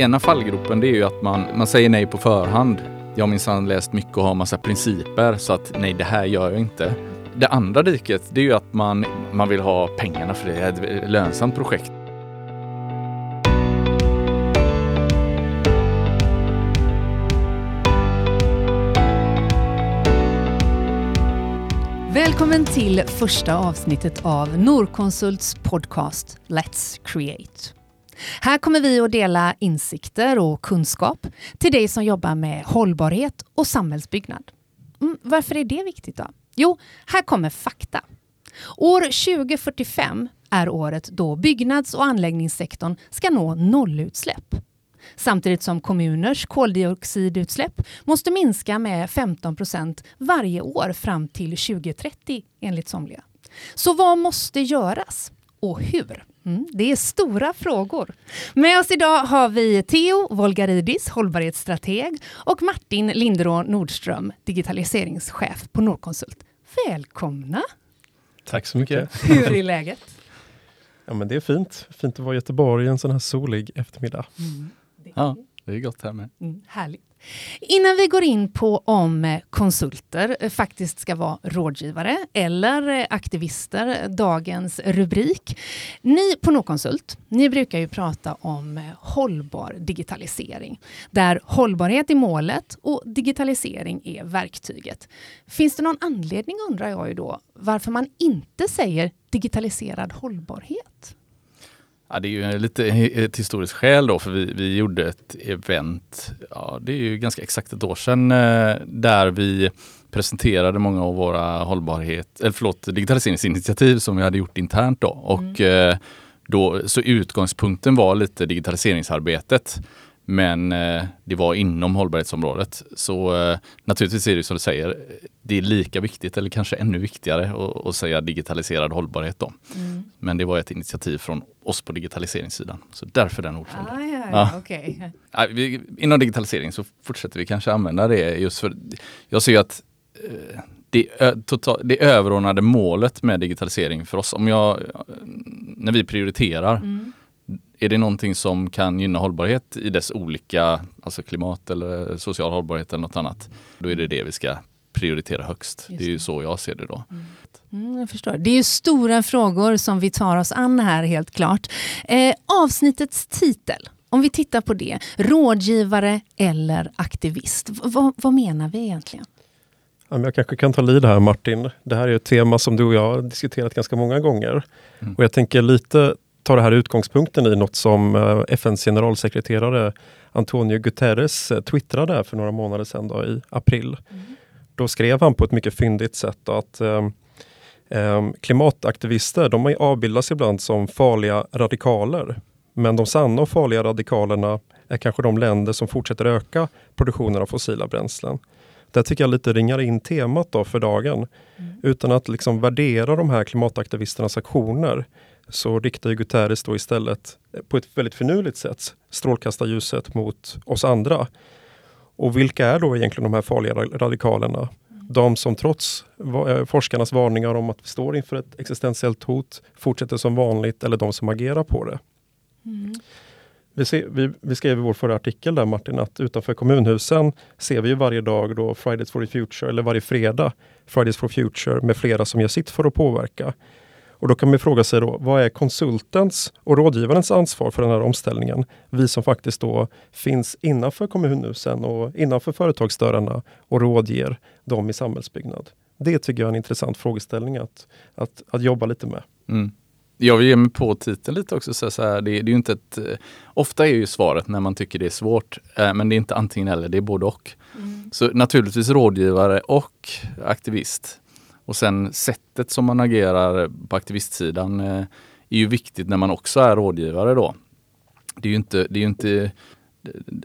ena fallgropen det är ju att man, man säger nej på förhand. Jag har minsann läst mycket och har massa principer så att nej, det här gör jag inte. Det andra diket, det är ju att man, man vill ha pengarna för det är ett lönsamt projekt. Välkommen till första avsnittet av Norconsults podcast Let's Create. Här kommer vi att dela insikter och kunskap till dig som jobbar med hållbarhet och samhällsbyggnad. Mm, varför är det viktigt då? Jo, här kommer fakta. År 2045 är året då byggnads och anläggningssektorn ska nå nollutsläpp. Samtidigt som kommuners koldioxidutsläpp måste minska med 15 procent varje år fram till 2030 enligt somliga. Så vad måste göras? Och hur? Mm, det är stora frågor. Med oss idag har vi Theo Volgaridis, hållbarhetsstrateg och Martin Linderå Nordström, digitaliseringschef på Norconsult. Välkomna! Tack så mycket. Hur är läget? Ja, men det är fint. Fint att vara i Göteborg en sån här solig eftermiddag. Mm. Ja, det är gott här med. Mm, härligt. Innan vi går in på om eh, konsulter eh, faktiskt ska vara rådgivare eller eh, aktivister, dagens rubrik. Ni på Nåkonsult, ni brukar ju prata om hållbar digitalisering, där hållbarhet är målet och digitalisering är verktyget. Finns det någon anledning, undrar jag ju då, varför man inte säger digitaliserad hållbarhet? Ja, det är ju lite ett historiskt skäl då, för vi, vi gjorde ett event, ja, det är ju ganska exakt ett år sedan, eh, där vi presenterade många av våra hållbarhet, eller förlåt, digitaliseringsinitiativ som vi hade gjort internt då. Och mm. då, så utgångspunkten var lite digitaliseringsarbetet. Men eh, det var inom hållbarhetsområdet. Så eh, naturligtvis är det som du säger, det är lika viktigt eller kanske ännu viktigare att, säga digitaliserad hållbarhet. Då. Mm. Men det var ett initiativ från oss på digitaliseringssidan. Så därför den ordfrågan. Ah, ja, ja, ja. Okay. Ja, vi, inom digitalisering så fortsätter vi kanske använda det just för jag ser att eh, det, total, det överordnade målet med digitalisering för oss, om jag, när vi prioriterar mm är det någonting som kan gynna hållbarhet i dess olika, alltså klimat eller social hållbarhet eller något annat, då är det det vi ska prioritera högst. det. det är ju så jag ser det då. Mm. Mm, jag förstår. Det är ju stora frågor som vi tar oss an här helt klart. Eh, avsnittets titel, om vi tittar på det, rådgivare eller aktivist. V vad menar vi egentligen? Jag kanske kan ta lid här Martin. Det här är ett tema som du och jag har diskuterat ganska många gånger. Mm. Och jag tänker lite tar det här utgångspunkten i något som eh, FNs generalsekreterare Antonio Guterres eh, twittrade för några månader sedan då, i april. Mm. Då skrev han på ett mycket fyndigt sätt att um, um, klimataktivister de avbildas ibland som farliga radikaler. Men de sanna och farliga radikalerna är kanske de länder som fortsätter öka produktionen av fossila bränslen. Det tycker jag lite ringar in temat då för dagen. Mm. Utan att liksom värdera de här klimataktivisternas aktioner så riktar Guterres då istället eh, på ett väldigt finurligt sätt strålkastarljuset mot oss andra. Och vilka är då egentligen de här farliga radikalerna? De som trots eh, forskarnas varningar om att vi står inför ett existentiellt hot fortsätter som vanligt eller de som agerar på det. Mm. Vi, ser, vi, vi, skrev i vår förra artikel där Martin att utanför kommunhusen ser vi varje dag då Fridays for the Future eller varje fredag Fridays for Future med flera som gör sitt för att påverka. Och då kan man fråga sig då, vad är konsultens och rådgivarens ansvar för den här omställningen? Vi som faktiskt då finns innanför kommunhusen och innanför företagsdörrarna och rådger dem i samhällsbyggnad. Det tycker jag är en intressant frågeställning att, att, att jobba lite med. Mm. Jag vill ge mig på titeln lite också. Så, så här, det, det, är inte ett, ofta är ju svaret när man tycker det är svårt, eh, men det är inte antingen eller, det är både och. Mm. Så naturligtvis rådgivare och aktivist. Och sen sättet som man agerar på aktivistsidan eh, är ju viktigt när man också är rådgivare då. Det är ju inte, det är inte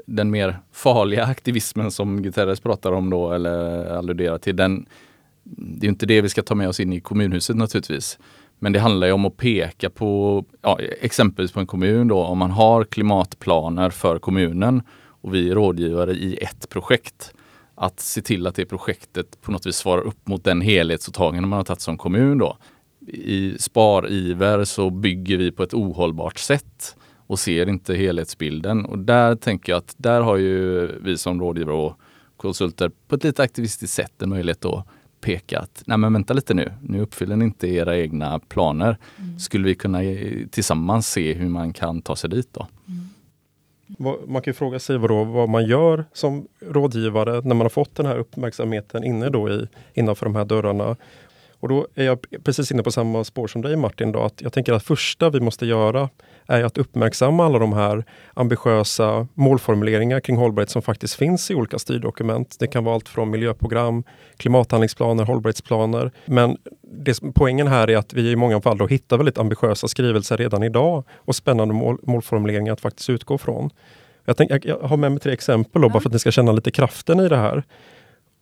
den mer farliga aktivismen som Guterres pratar om då eller alluderar till. Den, det är inte det vi ska ta med oss in i kommunhuset naturligtvis. Men det handlar ju om att peka på, ja, exempelvis på en kommun då, om man har klimatplaner för kommunen och vi är rådgivare i ett projekt att se till att det projektet på något vis svarar upp mot den helhetsåtagande man har tagit som kommun. Då. I spariver så bygger vi på ett ohållbart sätt och ser inte helhetsbilden. Och där tänker jag att där har ju vi som rådgivare och konsulter på ett lite aktivistiskt sätt en möjlighet att peka att nej men vänta lite nu, nu uppfyller ni inte era egna planer. Mm. Skulle vi kunna tillsammans se hur man kan ta sig dit då? Mm. Man kan fråga sig vad, då, vad man gör som rådgivare när man har fått den här uppmärksamheten inne då i, innanför de här dörrarna. Och då är jag precis inne på samma spår som dig Martin. Då, att jag tänker att första vi måste göra är att uppmärksamma alla de här ambitiösa målformuleringar kring hållbarhet som faktiskt finns i olika styrdokument. Det kan vara allt från miljöprogram, klimathandlingsplaner, hållbarhetsplaner. Men det, poängen här är att vi i många fall då hittar väldigt ambitiösa skrivelser redan idag och spännande mål, målformuleringar att faktiskt utgå från. Jag, tänk, jag har med mig tre exempel då, bara för att ni ska känna lite kraften i det här.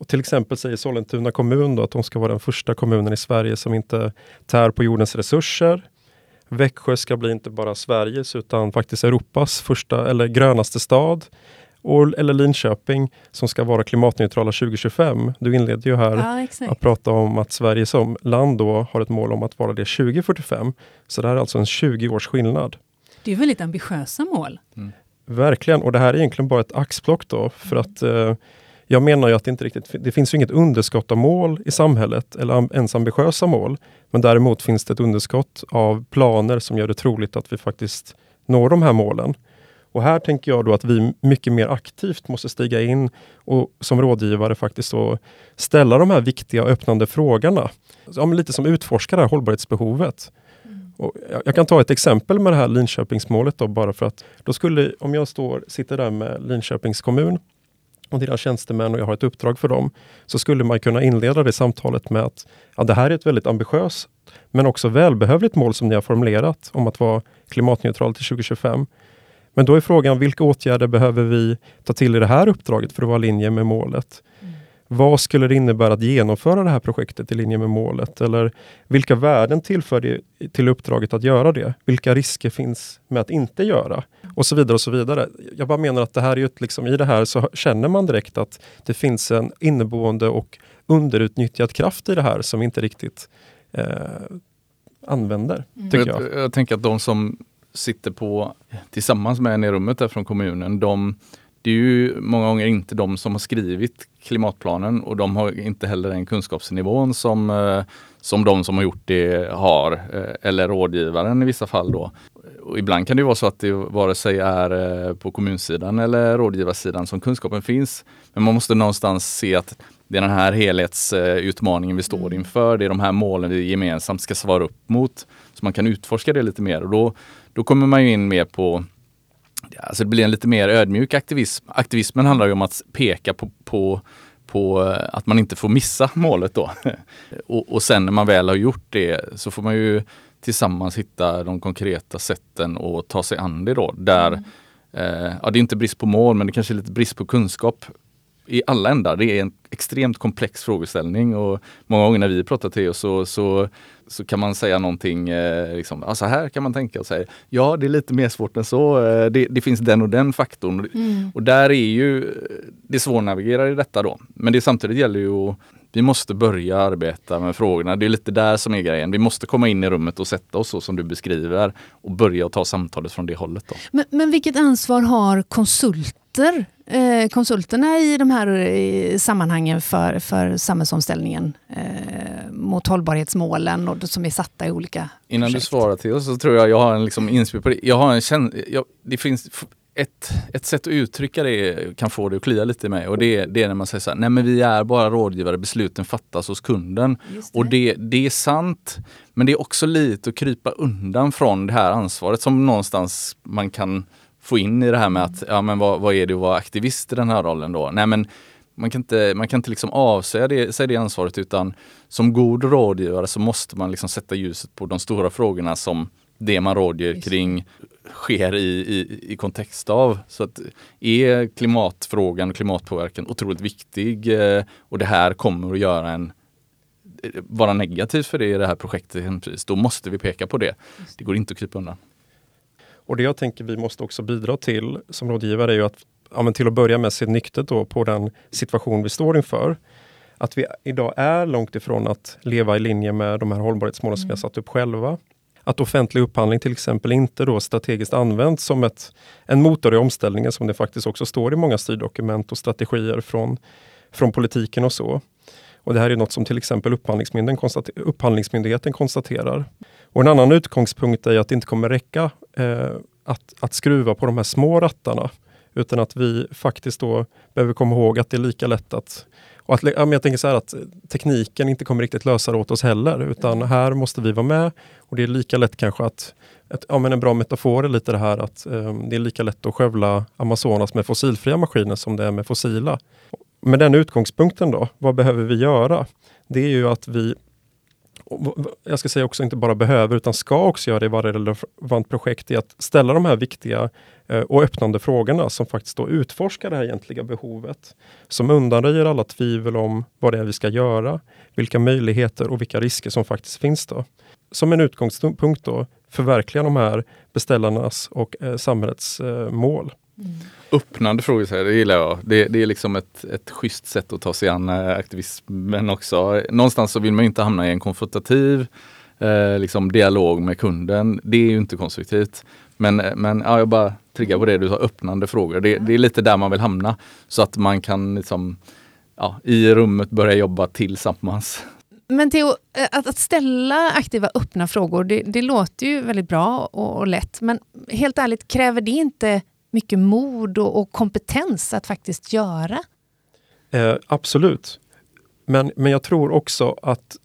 Och till exempel säger Sollentuna kommun då att de ska vara den första kommunen i Sverige som inte tär på jordens resurser. Växjö ska bli inte bara Sveriges utan faktiskt Europas första eller grönaste stad. Och, eller Linköping som ska vara klimatneutrala 2025. Du inledde ju här ja, att prata om att Sverige som land då har ett mål om att vara det 2045. Så det här är alltså en 20 års skillnad. Det är väldigt ambitiösa mål. Mm. Verkligen, och det här är egentligen bara ett axplock då för att eh, jag menar ju att det inte riktigt det finns inget underskott av mål i samhället eller ens ambitiösa mål. Men däremot finns det ett underskott av planer som gör det troligt att vi faktiskt når de här målen. Och här tänker jag då att vi mycket mer aktivt måste stiga in och som rådgivare faktiskt då ställa de här viktiga öppnande frågorna. Ja, lite som utforskar det här hållbarhetsbehovet. Mm. Och jag kan ta ett exempel med det här Linköpingsmålet då, bara för att då skulle, om jag står, sitter där med Linköpings kommun och deras tjänstemän och jag har ett uppdrag för dem, så skulle man kunna inleda det samtalet med att ja, det här är ett väldigt ambitiöst men också välbehövligt mål som ni har formulerat om att vara klimatneutral till 2025. Men då är frågan, vilka åtgärder behöver vi ta till i det här uppdraget för att vara i linje med målet? Mm. Vad skulle det innebära att genomföra det här projektet i linje med målet? Eller vilka värden tillför det till uppdraget att göra det? Vilka risker finns med att inte göra? Och så vidare och så vidare. Jag bara menar att det här är ett, liksom, i det här så känner man direkt att det finns en inneboende och underutnyttjad kraft i det här som vi inte riktigt eh, använder. Mm. Tycker jag. jag. jag tänker att de som sitter på tillsammans med en i rummet där från kommunen, de, det är ju många gånger inte de som har skrivit klimatplanen och de har inte heller den kunskapsnivån som, eh, som de som har gjort det har, eh, eller rådgivaren i vissa fall då. Och ibland kan det vara så att det vare sig är eh, på kommunsidan eller rådgivarsidan som kunskapen finns. Men man måste någonstans se att det är den här helhetsutmaningen vi står mm. inför. Det är de här målen vi gemensamt ska svara upp mot. Så man kan utforska det lite mer och då, då kommer man ju in mer på Alltså det blir en lite mer ödmjuk aktivism. Aktivismen handlar ju om att peka på, på, på eh, att man inte får missa målet då. och, och sen när man väl har gjort det så får man ju tillsammans hitta de konkreta sätten att ta sig an det då. Där, mm. eh, ja, det är inte brist på mål men det kanske är lite brist på kunskap i alla ändar. Det är en extremt komplex frågeställning och många gånger när vi pratar till oss så, så, så kan man säga någonting, eh, liksom, ja, så här kan man tänka och säga, ja det är lite mer svårt än så, eh, det, det, finns den och den faktorn. Mm. Och där är ju det svårnavigerade i detta då. Men det samtidigt gäller ju att vi måste börja arbeta med frågorna. Det är lite där som är grejen. Vi måste komma in i rummet och sätta oss så som du beskriver och börja ta samtalet från det hållet. Då. Men, men vilket ansvar har konsulter eh, konsulterna i de här i sammanhangen för, för samhällsomställningen eh, mot hållbarhetsmålen och som är satta i olika Innan projekt. du svarar till oss så tror jag jag har en liksom inspel på det. Jag har en känsla, det finns ett, ett sätt att uttrycka det kan få det att klia lite i mig och det, det är när man säger så här, nej men vi är bara rådgivare, besluten fattas hos kunden. Det. Och det, det är sant, men det är också lite att krypa undan från det här ansvaret som någonstans man kan få in i det här med att, ja men vad, vad är det att vara aktivist i den här rollen då? Nej men man kan inte, man kan inte liksom avsäga det, sig det ansvaret utan som god rådgivare så måste man liksom sätta ljuset på de stora frågorna som det man rådger kring sker i, i, i kontext av. Så att är klimatfrågan och klimatpåverkan otroligt viktig eh, och det här kommer att göra en vara negativt för det i det här projektet, då måste vi peka på det. Det går inte att krypa undan. Och det jag tänker vi måste också bidra till som rådgivare är ju att ja, till att börja med se nyktert då på den situation vi står inför. Att vi idag är långt ifrån att leva i linje med de här hållbarhetsmålen mm. som vi har mm. satt upp själva. att offentlig upphandling till exempel inte då strategiskt används som ett, en motor i omställningen som det faktiskt också står i många styrdokument och strategier från, från politiken och så. Och det här är något som till exempel Upphandlingsmyndigheten, konstater Upphandlingsmyndigheten konstaterar. Och en annan utgångspunkt är att det inte kommer räcka eh, att, att skruva på de här små rattarna. Utan att vi faktiskt då behöver komma ihåg att det är lika lätt att och att, jag tänker så här att tekniken inte kommer riktigt lösa det åt oss heller, utan här måste vi vara med. Och det är lika lätt kanske att, ett, ja, men en bra metafor är lite det här att um, det är lika lätt att skövla Amazonas med fossilfria maskiner som det är med fossila. Med den utgångspunkten då, vad behöver vi göra? Det är ju att vi jag ska säga också inte bara behöver utan ska också göra det i varje relevant projekt i att ställa de här viktiga eh, och öppnande frågorna som faktiskt då utforskar det här egentliga behovet. Som undanröjer alla tvivel om vad det är vi ska göra, vilka möjligheter och vilka risker som faktiskt finns. då. Som en utgångspunkt då förverkliga de här beställarnas och eh, samhällets eh, mål. Mm. Öppnande frågor, det gillar jag. Det, det, är liksom ett, ett schysst sätt att ta sig an eh, aktivismen också. Någonstans så vill man inte hamna i en konfrontativ eh, liksom dialog med kunden. Det är ju inte konstruktivt. Men, eh, men ja, jag bara triggar på det du sa, öppnande frågor. Det, det, är lite där man vill hamna. Så att man kan liksom, ja, i rummet börja jobba tillsammans. Men Theo, eh, att, att ställa aktiva öppna frågor, det, det låter ju väldigt bra och, och, lätt. Men helt ärligt, kräver det inte mycket mod och, och kompetens att faktiskt göra? Eh, absolut. Men, men jag tror också att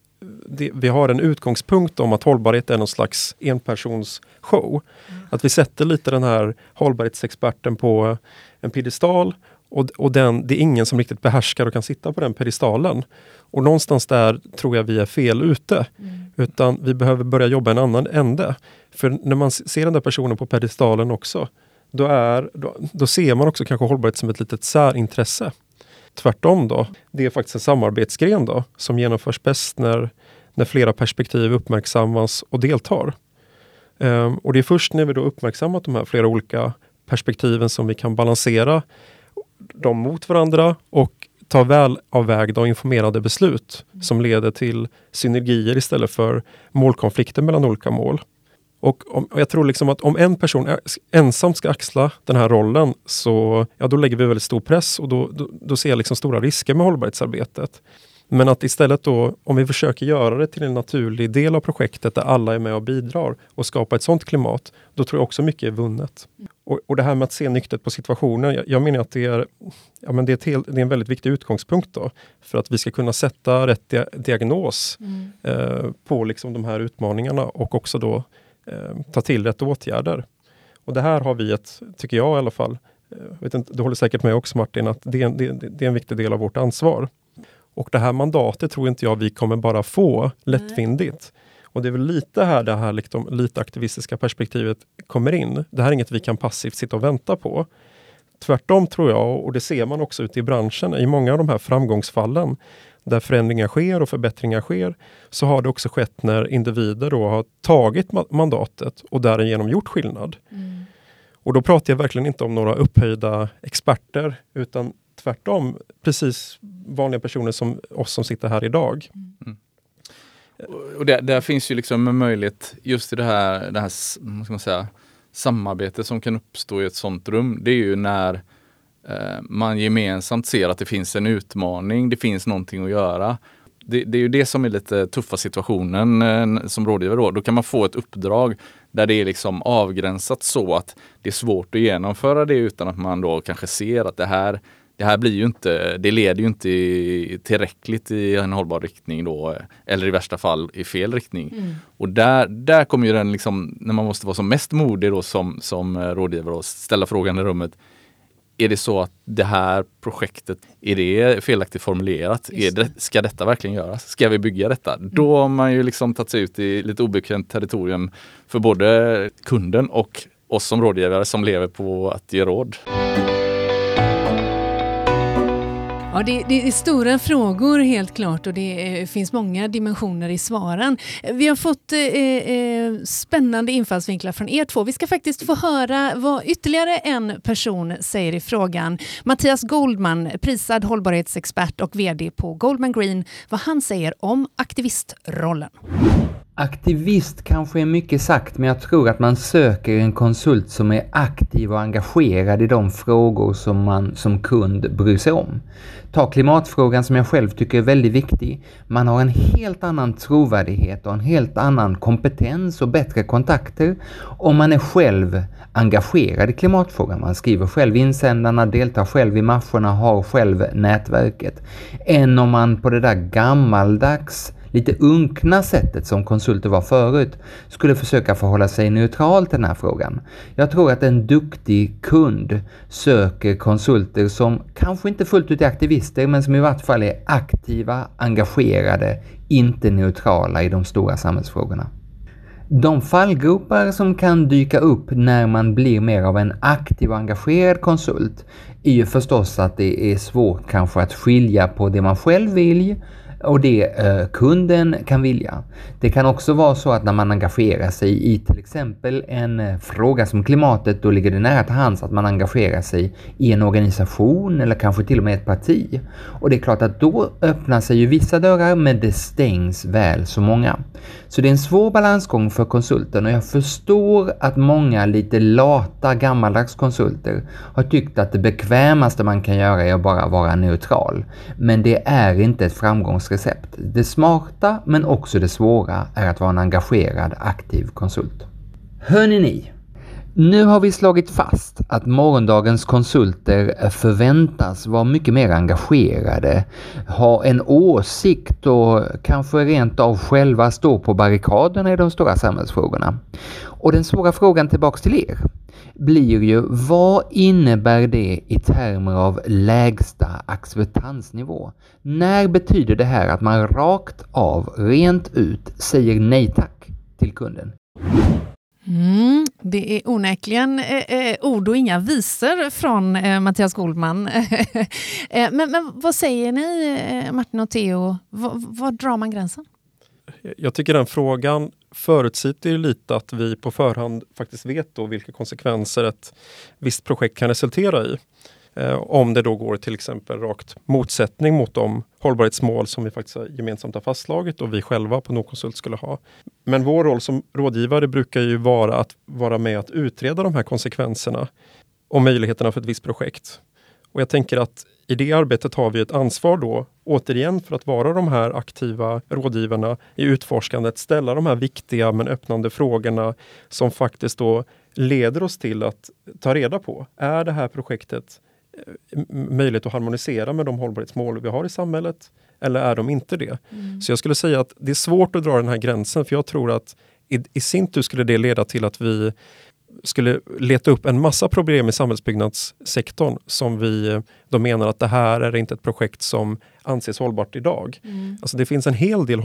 det, vi har en utgångspunkt om att hållbarhet är någon slags enpersonsshow. Mm. Att vi sätter lite den här hållbarhetsexperten på en piedestal och, och den, det är ingen som riktigt behärskar och kan sitta på den pedestalen. Och någonstans där tror jag vi är fel ute. Mm. Utan vi behöver börja jobba en annan ände. För när man ser den där personen på pedestalen också, då, är, då, då ser man också kanske hållbarhet som ett litet särintresse. Tvärtom då, det är faktiskt en samarbetsgren då, som genomförs bäst när, när flera perspektiv uppmärksammas och deltar. Um, och det är först när vi då uppmärksammat de här flera olika perspektiven som vi kan balansera dem mot varandra och ta väl avvägda och informerade beslut som leder till synergier istället för målkonflikter mellan olika mål. Och, om, och jag tror liksom att om en person ensam ska axla den här rollen så ja, då lägger vi väldigt stor press och då, då, då ser jag liksom stora risker med hållbarhetsarbetet. Men att istället då, om vi försöker göra det till en naturlig del av projektet där alla är med och bidrar och skapa ett sånt klimat, då tror jag också mycket är vunnet. Och, och det här med att se nyktert på situationen, jag, jag menar att det är, ja, men det, är helt, det är en väldigt viktig utgångspunkt då, för att vi ska kunna sätta rätt diagnos mm. eh, på liksom de här utmaningarna och också då ta till rätt åtgärder. Och det här har vi ett, tycker jag i alla fall, eh, vet inte, du håller säkert med också Martin, att det, det, det är en viktig del av vårt ansvar. Och det här mandatet tror inte jag vi kommer bara få lättvindigt. Och det är väl lite här det här liksom, lite aktivistiska perspektivet kommer in. Det här är inget vi kan passivt sitta och vänta på. Tvärtom tror jag, och det ser man också ute i branschen, i många av de här framgångsfallen där förändringar sker och förbättringar sker, så har det också skett när individer då har tagit mandatet och därigenom gjort skillnad. Mm. Och då pratar jag verkligen inte om några upphöjda experter, utan tvärtom precis vanliga personer som oss som sitter här idag. Mm. Och där, där, finns ju liksom en möjlighet just i det här, det här ska man säga, samarbete som kan uppstå i ett sånt rum. Det är ju när eh, man gemensamt ser att det finns en utmaning, det finns någonting att göra. Det, det är ju det som är lite tuffa situationen eh, som rådgivare då. Då kan man få ett uppdrag där det är liksom avgränsat så att det är svårt att genomföra det utan att man då kanske ser att det här det här blir ju inte, det leder ju inte tillräckligt i en hållbar riktning då, eller i värsta fall i fel riktning. Mm. Och där, där kommer ju den liksom, när man måste vara som mest modig då som, som rådgivare och ställa frågan i rummet. Är det så att det här projektet, är det felaktigt formulerat? Är det, ska detta verkligen göras? Ska vi bygga detta? Mm. Då har man ju liksom tagit sig ut i lite obekvämt territorium för både kunden och oss som rådgivare som lever på att ge råd. Ja, det, det, är stora frågor helt klart och det finns många dimensioner i svaren. Vi har fått eh, eh, spännande infallsvinklar från er två. Vi ska faktiskt få höra vad ytterligare en person säger i frågan. Mattias Goldman, prisad hållbarhetsexpert och VD på Goldman Green, vad han säger om aktivistrollen. Aktivist kanske är mycket sagt, men jag tror att man söker en konsult som är aktiv och engagerad i de frågor som man som kund bryr sig om. Ta klimatfrågan som jag själv tycker är väldigt viktig. Man har en helt annan trovärdighet och en helt annan kompetens och bättre kontakter om man är själv engagerad i klimatfrågan. Man skriver själv insändarna, deltar själv i marscherna, har själv nätverket. Än om man på det där gammaldags lite unkna sättet som konsulter var förut skulle försöka förhålla sig neutral till den här frågan. Jag tror att en duktig kund söker konsulter som kanske inte fullt ut är aktivister men som i vart fall är aktiva, engagerade, inte neutrala i de stora samhällsfrågorna. De fallgropar som kan dyka upp när man blir mer av en aktiv och engagerad konsult är ju förstås att det är svårt kanske att skilja på det man själv vill och det eh, kunden kan vilja. Det kan också vara så att när man engagerar sig i till exempel en eh, fråga som klimatet, då ligger det nära till hands att man engagerar sig i en organisation eller kanske till och med ett parti. Och det är klart att då öppnar sig ju vissa dörrar men det stängs väl så många. Så det är en svår balansgång för konsulten och jag förstår att många lite lata gammaldags konsulter har tyckt att det bekvämaste man kan göra är att bara vara neutral. Men det är inte ett recept. Det smarta men också det svåra är att vara en engagerad, aktiv konsult. Hörni ni! Nu har vi slagit fast att morgondagens konsulter förväntas vara mycket mer engagerade, ha en åsikt och kanske rent av själva stå på barrikaderna i de stora samhällsfrågorna. Och den svåra frågan tillbaks till er blir ju vad innebär det i termer av lägsta acceptansnivå? När betyder det här att man rakt av, rent ut, säger nej tack till kunden? Mm, det är onekligen eh, eh ord och inga visor från eh, Mattias Goldman. eh, men, men, vad säger ni, eh, Martin och Theo? Var drar man gränsen? Jag tycker den frågan förutsätter lite att vi på förhand faktiskt vet då vilka konsekvenser ett visst projekt kan resultera i. Eh, om det då går till exempel rakt motsättning mot de hållbarhetsmål som vi faktiskt gemensamt har fastslagit och vi själva på Nordkonsult skulle ha. Men vår roll som rådgivare brukar ju vara att vara med att utreda de här konsekvenserna och möjligheterna för ett visst projekt. Och jag tänker att i det arbetet har vi ett ansvar då, återigen för att vara de här aktiva rådgivarna i utforskandet, ställa de här viktiga men öppnande frågorna som faktiskt då leder oss till att ta reda på, är det här projektet möjlighet att harmonisera med de hållbarhetsmål vi har i samhället? Eller är de inte det? Mm. Så jag skulle säga att det är svårt att dra den här gränsen för jag tror att i, i sin tur skulle det leda till att vi skulle leta upp en massa problem i samhällsbyggnadssektorn som vi då menar att det här är inte ett projekt som anses hållbart idag. Mm. Alltså det finns en hel del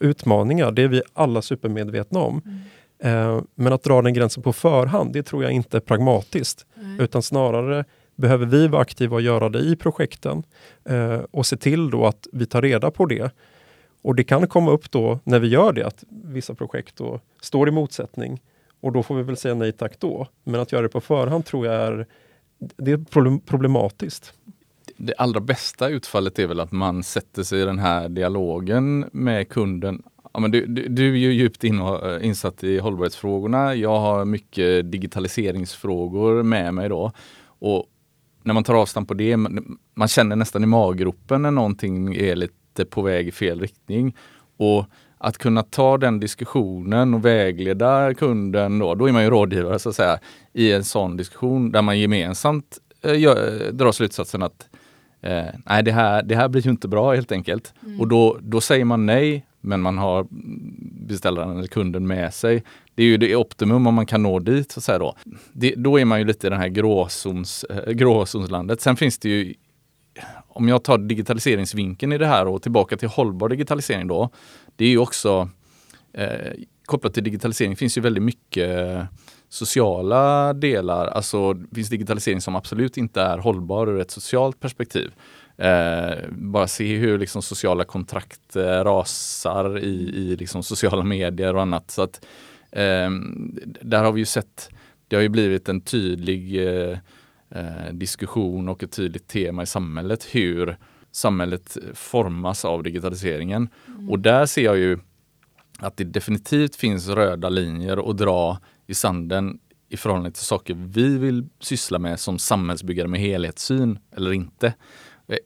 utmaningar, det är vi alla supermedvetna om. Mm. Eh, men att dra den gränsen på förhand, det tror jag inte är pragmatiskt. Mm. Utan snarare behöver vi vara aktiva och göra det i projekten eh, och se till då att vi tar reda på det. Och det kan komma upp då när vi gör det att vissa projekt då står i motsättning och då får vi väl säga nej tack då. Men att göra det på förhand tror jag är, det är problematiskt. Det allra bästa utfallet är väl att man sätter sig i den här dialogen med kunden Ja, men du, du, du, är ju djupt in eh, insatt i hållbarhetsfrågorna. Jag har mycket digitaliseringsfrågor med mig då. Och när man tar avstamp på det, man känner nästan i maggropen när någonting är lite på väg i fel riktning. Och att kunna ta den diskussionen och vägleda kunden, då, då är man ju rådgivare så att säga, i en sån diskussion där man gemensamt eh, gör, drar slutsatsen att eh, nej, det här, det här blir ju inte bra helt enkelt. Mm. Och då, då säger man nej, men man har beställaren eller kunden med sig. Det är ju det optimum om man kan nå dit. Så att säga då. Det, då är man ju lite i det här gråzons, äh, gråzonslandet. Sen finns det ju, om jag tar digitaliseringsvinkeln i det här och tillbaka till hållbar digitalisering då. Det är ju också eh, kopplat till digitalisering finns ju väldigt mycket eh, sociala delar. Alltså det finns digitalisering som absolut inte är hållbar ur ett socialt perspektiv. Eh, bara se hur liksom, sociala kontrakt eh, rasar i, i liksom, sociala medier och annat. Så att, eh, där har vi ju sett, det har ju blivit en tydlig eh, eh, diskussion och ett tydligt tema i samhället hur samhället formas av digitaliseringen. Mm. Och där ser jag ju att det definitivt finns röda linjer att dra i sanden i förhållande till saker vi vill syssla med som samhällsbyggare med helhetssyn eller inte.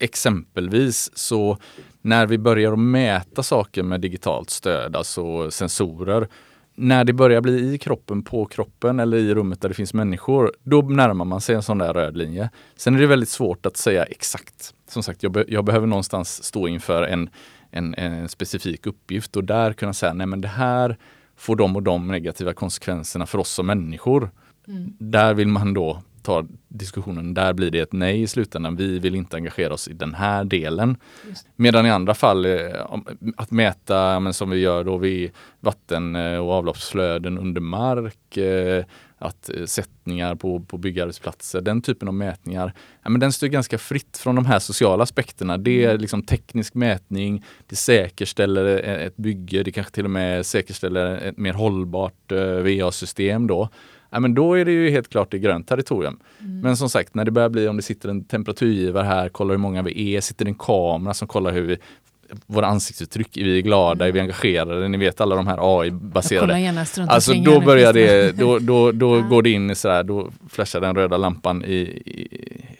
Exempelvis så när vi börjar mäta saker med digitalt stöd, alltså sensorer, när det börjar bli i kroppen, på kroppen eller i rummet där det finns människor, då närmar man sig en sån där röd linje. Sen är det väldigt svårt att säga exakt. Som sagt, jag, be jag behöver någonstans stå inför en, en, en, specifik uppgift och där kunna säga, nej men det här får de och de negativa konsekvenserna för oss som människor. Mm. Där vill man då ta diskussionen, där blir det ett nej i slutändan. Vi vill inte engagera oss i den här delen. Medan i andra fall, eh, att mäta men som vi gör då vid vatten eh, och avloppsflöden under mark, eh, att sättningar på, på byggarbetsplatser, den typen av mätningar, ja, men den står ganska fritt från de här sociala aspekterna. Det är mm. liksom teknisk mätning, det säkerställer ett bygge, det kanske till och med säkerställer ett mer hållbart VA-system då ja, men då är det ju helt klart i grönt territorium. Mm. Men som sagt, när det börjar bli om det sitter en temperaturgivare här, kollar hur många vi är, sitter en kamera som kollar hur vi våra ansiktsuttryck, är vi glada, mm. är vi engagerade? Ni vet alla de här AI-baserade. Alltså då börjar det, då, då, då ja. går det in i sådär, då flashar den röda lampan i, i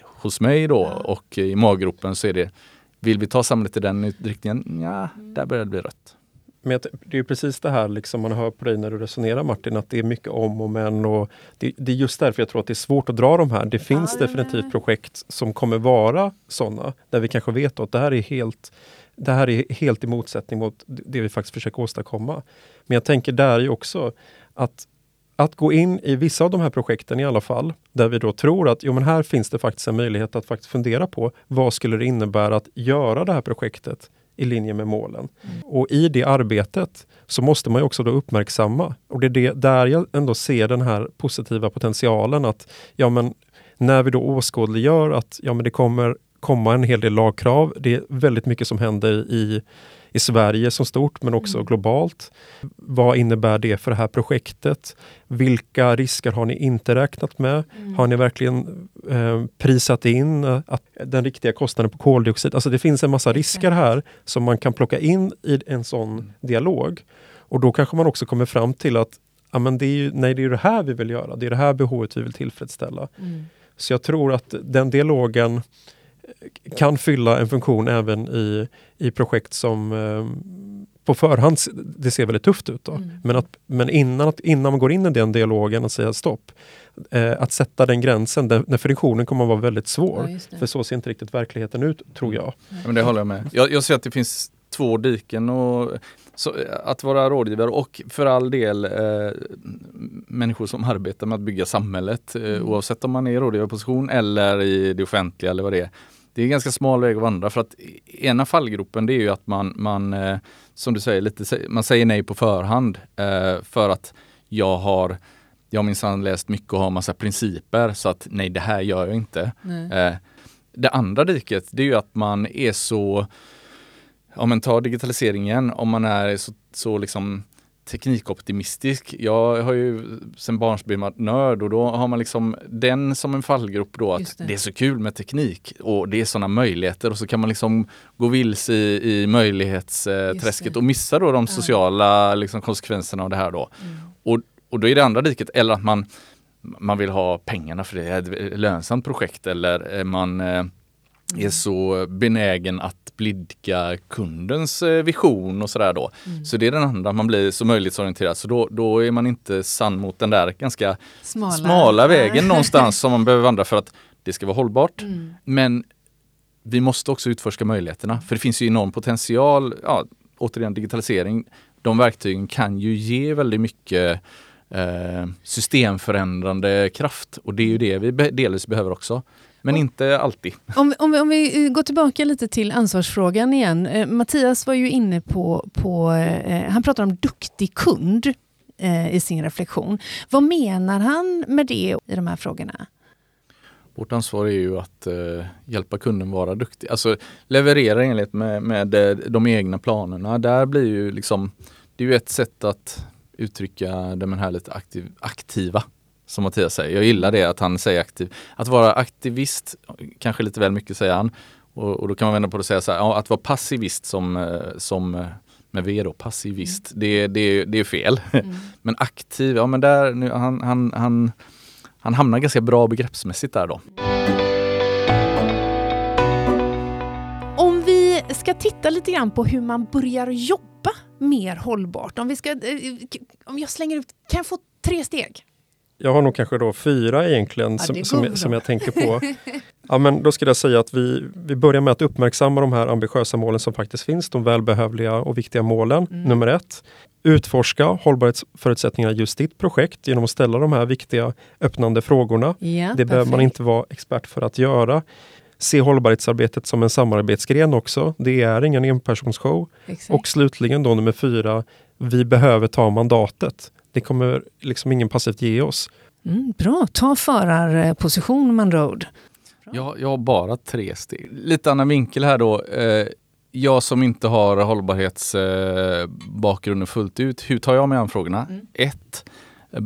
hos mig då ja. och i maggropen så är det, vill vi ta samhället i den riktningen? Ja, där börjar det bli rött. Men det är precis det här liksom man hör på dig när du resonerar Martin, att det är mycket om och men. Och det, det är just därför jag tror att det är svårt att dra de här. Det finns ja, definitivt projekt som kommer vara sådana, där vi kanske vet att det här är helt det här är helt i motsättning mot det vi faktiskt försöker åstadkomma. Men jag tänker där ju också att att gå in i vissa av de här projekten i alla fall, där vi då tror att jo, men här finns det faktiskt en möjlighet att faktiskt fundera på vad skulle det innebära att göra det här projektet i linje med målen. Mm. Och i det arbetet så måste man också då uppmärksamma, och det är det, där jag ändå ser den här positiva potentialen att ja men när vi då åskådliggör att ja men det kommer komma en hel del lagkrav. Det är väldigt mycket som händer i i Sverige som stort men också mm. globalt. Vad innebär det för det här projektet? Vilka risker har ni inte räknat med? Mm. Har ni verkligen eh, prisat in eh, att den riktiga kostnaden på koldioxid? Alltså det finns en massa risker här som man kan plocka in i en sån mm. dialog. Och då kanske man också kommer fram till att ja, men det är ju, nej, det är det här vi vill göra. Det är det här behovet vi vill tillfredsställa. Mm. Så jag tror att den dialogen kan fylla en funktion även i, i projekt som eh, på förhand det ser väldigt tufft ut. Då. Mm. Men, att, men innan, att, innan man går in i den dialogen och säger stopp, eh, att sätta den gränsen, den, den friktionen kommer att vara väldigt svår. Ja, för så ser inte riktigt verkligheten ut, tror jag. Ja, men det håller jag med. Jag, jag ser att det finns två diken. Och, så, att vara rådgivare och för all del eh, människor som arbetar med att bygga samhället, eh, mm. oavsett om man är i rådgivarposition eller i det offentliga eller vad det är det är en ganska smal väg att vandra för att ena fallgropen det är ju att man, man eh, som du säger, lite, man säger nej på förhand eh, för att jag har jag har minsann läst mycket och har massa principer så att nej det här gör jag inte. Eh, det andra diket det är ju att man är så, om man tar digitaliseringen, om man är så, så liksom teknikoptimistisk. Jag har ju sen barnsben varit nörd och då har man liksom den som en fallgrop då att det. det. är så kul med teknik och det är sådana möjligheter och så kan man liksom gå vilse i, i möjlighetsträsket och missa då de sociala liksom, konsekvenserna av det här då. Mm. Och, och då är det andra diket eller att man, man vill ha pengarna för det är ett lönsamt projekt eller man eh, är så benägen att blidka kundens eh, vision och sådär då. Mm. Så det är den andra, man blir så möjlighetsorienterad. Så då, då är man inte sann mot den där ganska smala, smala vägen någonstans som man behöver vandra för att det ska vara hållbart. Mm. Men vi måste också utforska möjligheterna för det finns ju enorm potential. Ja, återigen digitalisering. De verktygen kan ju ge väldigt mycket eh, systemförändrande kraft och det är ju det vi delvis behöver också. Men inte alltid. Om, om, om, vi går tillbaka lite till ansvarsfrågan igen. Eh, Mattias var ju inne på, på eh, han pratar om duktig kund eh, i sin reflektion. Vad menar han med det i de här frågorna? Vårt ansvar är ju att eh, hjälpa kunden vara duktig. Alltså leverera enligt med, med eh, de egna planerna. Där blir ju liksom, det är ju ett sätt att uttrycka de här lite aktiv, aktiva som Mattias säger. Jag gillar det att han säger aktiv. Att vara aktivist, kanske lite väl mycket säger han. Och, och då kan man vända på det och säga så här, att vara passivist som, eh, som eh, med V då, passivist, mm. det, det, det är fel. Mm. men aktiv, ja men där, nu, han, han, han, han hamnar ganska bra begreppsmässigt där då. Om vi ska titta lite grann på hur man börjar jobba mer hållbart. Om, vi ska, eh, om jag slänger ut, kan jag få tre steg? Jag har nog kanske då fyra egentligen ja, som, som jag, som, tänker på. Ja, men då skulle jag säga att vi, vi börjar med att uppmärksamma de här ambitiösa målen som faktiskt finns, de välbehövliga och viktiga målen, mm. nummer ett. Utforska hållbarhetsförutsättningar i just ditt projekt genom att ställa de här viktiga öppnande frågorna. Ja, det behöver man inte vara expert för att göra. Se hållbarhetsarbetet som en samarbetsgren också. Det är ingen enpersonsshow. Och slutligen då nummer fyra, vi behöver ta mandatet. Det kommer liksom ingen passivt ge oss. Mm, bra, ta förarposition man road. Jag, jag har bara tre steg. Lite annan vinkel här då. Eh, jag som inte har hållbarhetsbakgrunden eh, fullt ut, hur tar jag mig an frågorna? Mm. Ett, eh,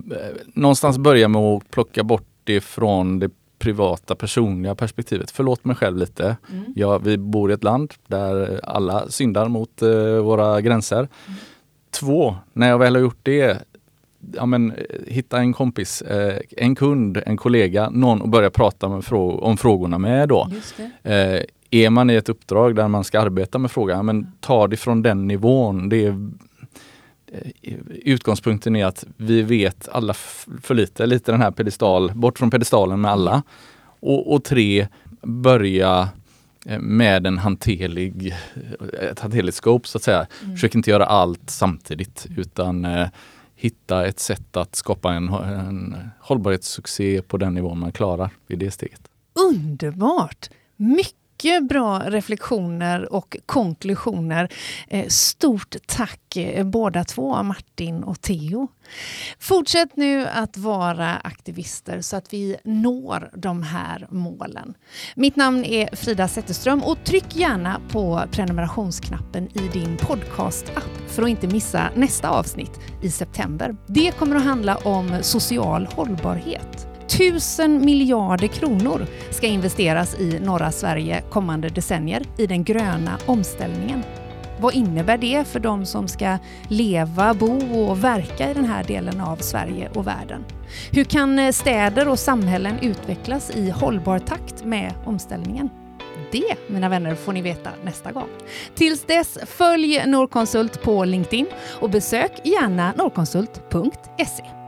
någonstans börja med att plocka bort det från det privata personliga perspektivet. Förlåt mig själv lite. Mm. Ja, vi bor i ett land där alla syndar mot eh, våra gränser. Mm. Två, när jag väl har gjort det, ja, men, hitta en kompis, eh, en kund, en kollega, någon att börja prata frå om frågorna med då. Eh, är man i ett uppdrag där man ska arbeta med frågan, men ta det från den nivån. Det är, eh, utgångspunkten är att vi vet alla för lite, lite den här pedestal, bort från pedestalen med alla. Och, och tre, börja eh, med en hanterlig, ett hanterligt scope så att säga. Mm. Försök inte göra allt samtidigt utan eh, hitta ett sätt att skapa en, en hållbarhetssuccé på den nivån man klarar i det steget. Underbart! Mycket mycket bra reflektioner och konklusioner. Eh, stort tack eh, båda två, Martin och Theo. Fortsätt nu att vara aktivister så att vi når de här målen. Mitt namn är Frida Zetterström och tryck gärna på prenumerationsknappen i din podcast-app för att inte missa nästa avsnitt i september. Det kommer att handla om social hållbarhet. Tusen miljarder kronor ska investeras i norra Sverige kommande decennier i den gröna omställningen. Vad innebär det för de som ska leva, bo och verka i den här delen av Sverige och världen? Hur kan eh, städer och samhällen utvecklas i hållbar takt med omställningen? Det, mina vänner, får ni veta nästa gång. Tills dess, följ Norrkonsult på LinkedIn och besök gärna norrkonsult.se.